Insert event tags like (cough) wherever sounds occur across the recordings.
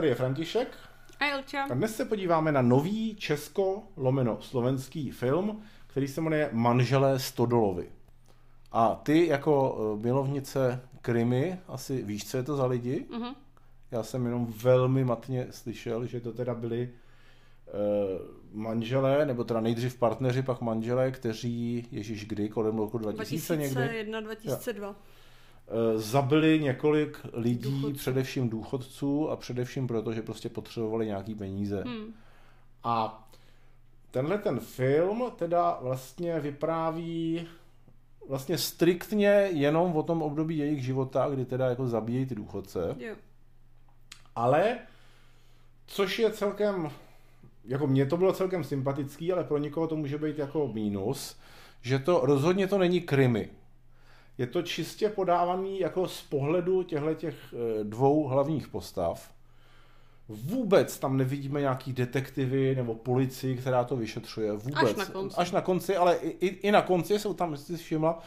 tady je František. A Jelča. A dnes se podíváme na nový česko-slovenský film, který se jmenuje Manželé Stodolovi. A ty jako eh, milovnice Krymy asi víš, co je to za lidi? Mhm. Já jsem jenom velmi matně slyšel, že to teda byli uh, manželé, nebo teda nejdřív partneři, pak manželé, kteří, ježíš kdy, kolem roku 2000 někdy, 2001, 2002. eh, zabili několik lidí, Důchodců. především důchodců a především proto, že prostě potřebovali nějaký peníze. Hmm. A tenhle ten film teda vlastně vypráví vlastně striktně jenom o tom období jejich života, kdy teda jako zabíjejí ty důchodce. Jo. Ale, což je celkem, jako mně to bylo celkem sympatický, ale pro někoho to může být jako mínus, že to rozhodně to není krimi. Je to čistě podávaný jako z pohledu těchto těch eh, dvou hlavních postav. Vůbec tam nevidíme nějaký detektivy nebo policii, která to vyšetřuje. Vůbec. Až na konci. Až na konci, ale i, i, i na konci jsou tam, jestli jsi všimla,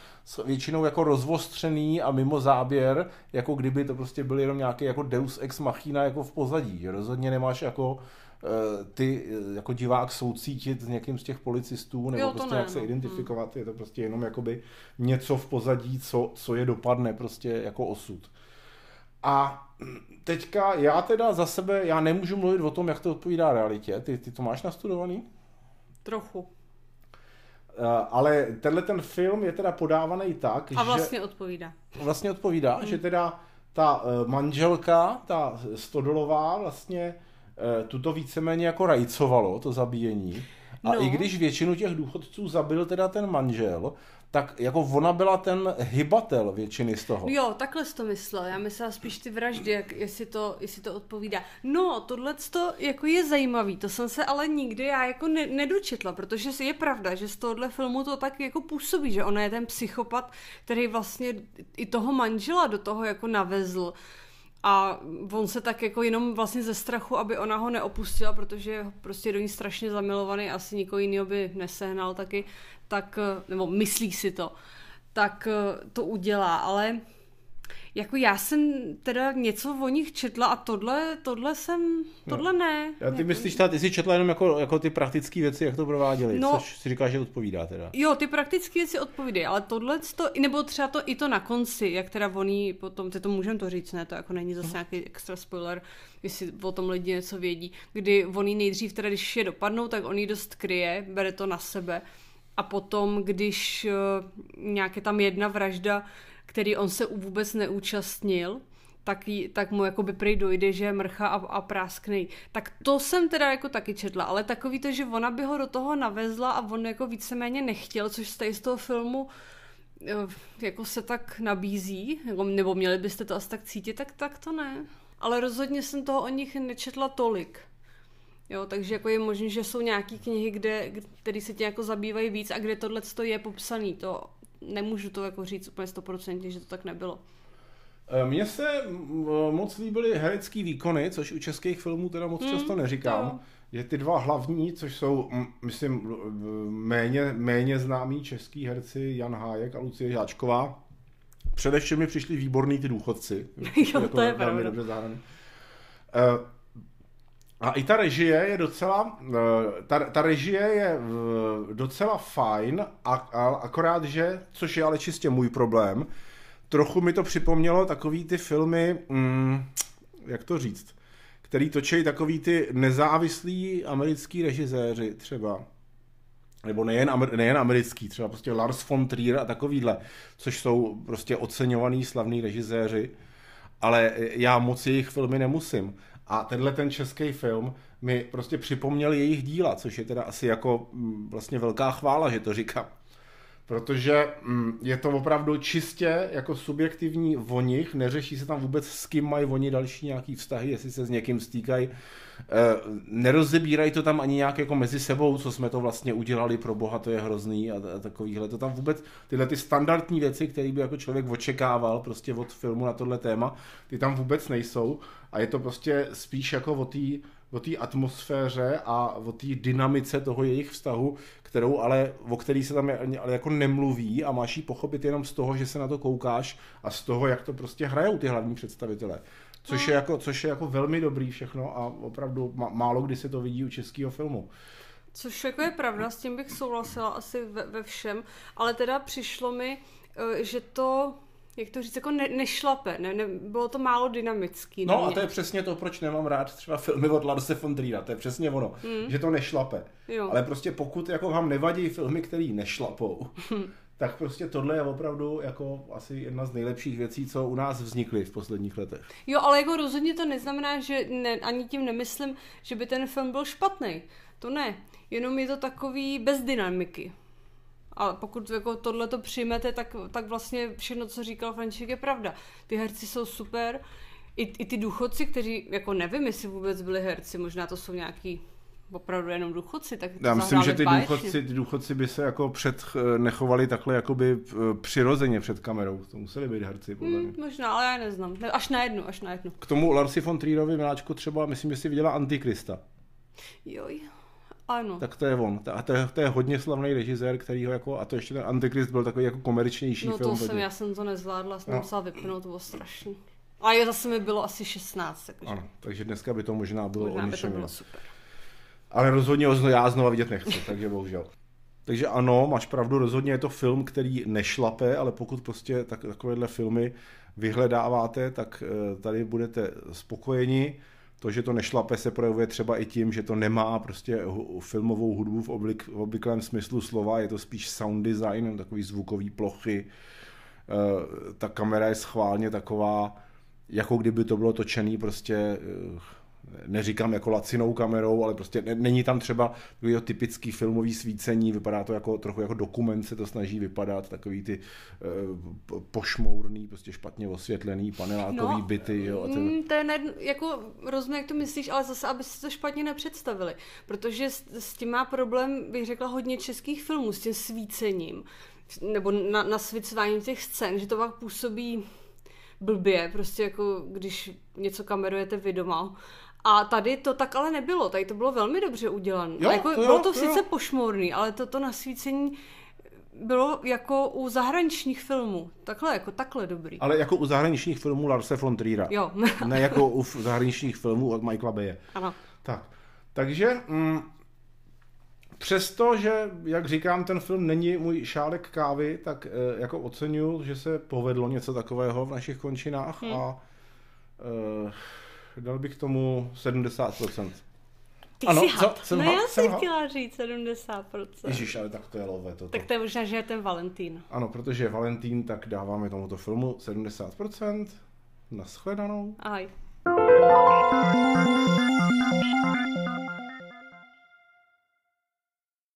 většinou jako rozvostřený a mimo záběr, jako kdyby to prostě byl jenom nějaký jako deus ex machina jako v pozadí. Rozhodně nemáš jako ty eh, jako divák soucítit s někým z těch policistů nebo Jo, prostě ne, jak se no. identifikovat. Je to prostě jenom jakoby něco v pozadí, co, co je dopadne prostě jako osud. A teďka já teda za sebe, já nemůžu mluvit o tom, jak to odpovídá realitě. Ty, ty to máš nastudovaný? Trochu. Eh, Ale tenhle ten film je teda podávaný tak, A že vlastně odpovídá. vlastně odpovídá, že teda ta eh, manželka, ta Stodolová vlastně eh, tuto víceméně jako rajcovalo, to zabíjení. A No. i když většinu těch důchodců zabil teda ten manžel, tak jako ona byla ten hybatel většiny z toho. Jo, takhle jsi to myslel. Já myslela spíš ty vraždy, jak, jestli, to, jestli to odpovídá. No, tohle to jako je zajímavý, to jsem se ale nikdy já jako ne, nedočetla, protože je pravda, že z tohohle filmu to tak jako působí, že ona je ten psychopat, který vlastně i toho manžela do toho jako navezl. A on se tak jako jenom vlastně ze strachu, aby ona ho neopustila, protože je prostě do ní strašně zamilovaný, asi nikoho jiného by nesehnal taky, tak, nebo myslí si to, tak eh, to udělá, ale jako já jsem teda něco o nich četla a tohle, tohle jsem, tohle ne. Já ty Jako- myslíš, ta, ty jsi četla jenom jako, jako ty praktické věci, jak to prováděli, No. což si říkáš, že odpovídá teda. Jo, ty praktické věci odpovídají, ale tohle to, nebo třeba to i to na konci, jak teda voní potom, ty to můžeme to říct, ne, to jako není zase nějaký extra spoiler, jestli o tom lidi něco vědí, kdy voní nejdřív teda, když je dopadnou, tak on ji dost kryje, bere to na sebe a potom, když uh, nějaké tam jedna vražda, který on se vůbec neúčastnil, tak, jí, tak mu jako by prý dojde, že je mrcha a, a prásknej. Tak to jsem teda jako taky četla, ale takový to, že ona by ho do toho navezla a on jako víceméně nechtěl, což z z toho filmu eh, jako se tak nabízí, nebo měli byste to asi tak cítit, tak, tak to ne. Ale rozhodně jsem toho o nich nečetla tolik. Jo, takže jako je možné, že jsou nějaké knihy, kde, které se tě jako zabývají víc a kde tohle je popsaný. To nemůžu to jako říct úplně stoprocentně, že to tak nebylo. Eh, Mně se mm, moc líbily herecký výkony, což u českých filmů teda moc Hmm, často neříkám. jo. Je ty dva hlavní, což jsou, myslím, méně, méně známí český herci Jan Hájek a Lucie Žáčková. Především mi přišli výborný ty důchodci. (laughs) Jo, to je velmi pravda. dobře zahraný. Eh, A i ta režie je docela, eh, ta, ta režie je eh, docela fajn, a, a, akorát, že, což je ale čistě můj problém, trochu mi to připomnělo takový ty filmy, mm, jak to říct, který točí takový ty nezávislí americký režiséři třeba. Nebo nejen, amer, nejen americký, třeba prostě Lars von Trier a takovýhle, což jsou prostě oceňovaný slavný režiséři, ale já moc jejich filmy nemusím. A tenhle ten český film mi prostě připomněl jejich díla, což je teda asi jako mm, vlastně velká chvála, že to říkám. Protože mm, je to opravdu čistě jako subjektivní o nich, neřeší se tam vůbec s kým mají oni další nějaký vztahy, jestli se s někým stýkají. E, nerozebírají to tam ani nějak jako mezi sebou, co jsme to vlastně udělali pro boha, to je hrozný a, a takovýhle. To tam vůbec, tyhle ty standardní věci, které by jako člověk očekával prostě od filmu na tohle téma, ty tam vůbec nejsou a je to prostě spíš jako o té o té atmosféře a o té dynamice toho jejich vztahu, kterou ale, o který se tam ale jako nemluví a máš ji pochopit jenom z toho, že se na to koukáš a z toho, jak to prostě hrajou ty hlavní představitelé. což, je jako, což je jako velmi dobrý všechno a opravdu má, málo kdy se to vidí u českého filmu. Což jako je pravda, s tím bych souhlasila asi ve, ve všem, ale teda přišlo mi, eh, že to jak to říct, jako ne, nešlape, ne, ne, bylo to málo dynamický. No a to je přesně to, proč nemám rád třeba filmy od Larse von Triera, to je přesně ono, hmm. že to nešlape. Jo. Ale prostě pokud jako vám nevadí filmy, které nešlapou, (laughs) tak prostě tohle je opravdu jako asi jedna z nejlepších věcí, co u nás vznikly v posledních letech. Jo, ale jako rozhodně to neznamená, že ne, ani tím nemyslím, že by ten film byl špatný. To ne, jenom je to takový bez dynamiky. A pokud jako tohle to přijmete, tak, tak vlastně všechno, co říkal František, je pravda. Ty herci jsou super, i, i ty důchodci, kteří, jako nevím, jestli vůbec byli herci, možná to jsou nějaký opravdu jenom důchodci, tak Já myslím, že ty důchodci, ty důchodci by se jako před, eh, nechovali takhle jakoby eh, přirozeně před kamerou. To museli být herci, podle hmm, možná, ale já neznám. Až na jednu, až na jednu. K tomu Larsi von Trierovi Miláčku třeba, myslím, že si viděla Antikrista. Joj. Ano. Tak to je on. A to je, to je hodně slavný režisér, který ho jako, a to ještě ten Antikrist byl takový jako komerčnější no, film. No to jsem, já jsem to nezvládla, jsem no. musela vypnout, to bylo strašný. A je zase mi bylo asi 16. Takže... Ano, takže dneska by to možná bylo možná by to bylo super. Ale rozhodně ho já znova vidět nechci, (laughs) takže bohužel. Takže ano, máš pravdu, rozhodně je to film, který nešlape, ale pokud prostě tak, takovéhle filmy vyhledáváte, tak eh, tady budete spokojeni. To, že to nešlape, se projevuje třeba i tím, že to nemá prostě filmovou hudbu v, oblik, v obvyklém smyslu slova, je to spíš sound design, takový zvukový plochy. Eh, ta kamera je schválně taková, jako kdyby to bylo točený prostě eh, neříkám jako lacinou kamerou, ale prostě není tam třeba takový typický filmový svícení, vypadá to jako trochu jako dokument se to snaží vypadat, takový ty uh, pošmourný, prostě špatně osvětlený panelákový no, byty. Jo, a ten... Mm, to je ne, jako rozumím, jak to myslíš, ale zase, aby si to špatně nepředstavili, protože s, s tím má problém, bych řekla, hodně českých filmů, s tím svícením, nebo na, nasvicováním těch scén, že to pak působí blbě, prostě jako když něco kamerujete vy doma a tady to tak ale nebylo, tady to bylo velmi dobře udělané. Jako, to bylo to, to sice jo. pošmorný, ale to, to nasvícení bylo jako u zahraničních filmů. Takhle, jako takhle dobrý. Ale jako u zahraničních filmů Larse von Triera. Jo. (laughs) ne jako u zahraničních filmů od Michaela Baye. Ano. Tak. Takže mm, přesto, že, jak říkám, ten film není můj šálek kávy, tak e, jako oceňuju, že se povedlo něco takového v našich končinách hmm. a e, dal bych tomu 70%. Ty ano, jsi had. Jsem no had, já jsem chtěla říct 70%. Ježíš, ale tak to je lové toto. Tak to je možná, že je ten Valentín. Ano, protože je Valentín, tak dáváme tomuto filmu 70%. Naschledanou. Ahoj.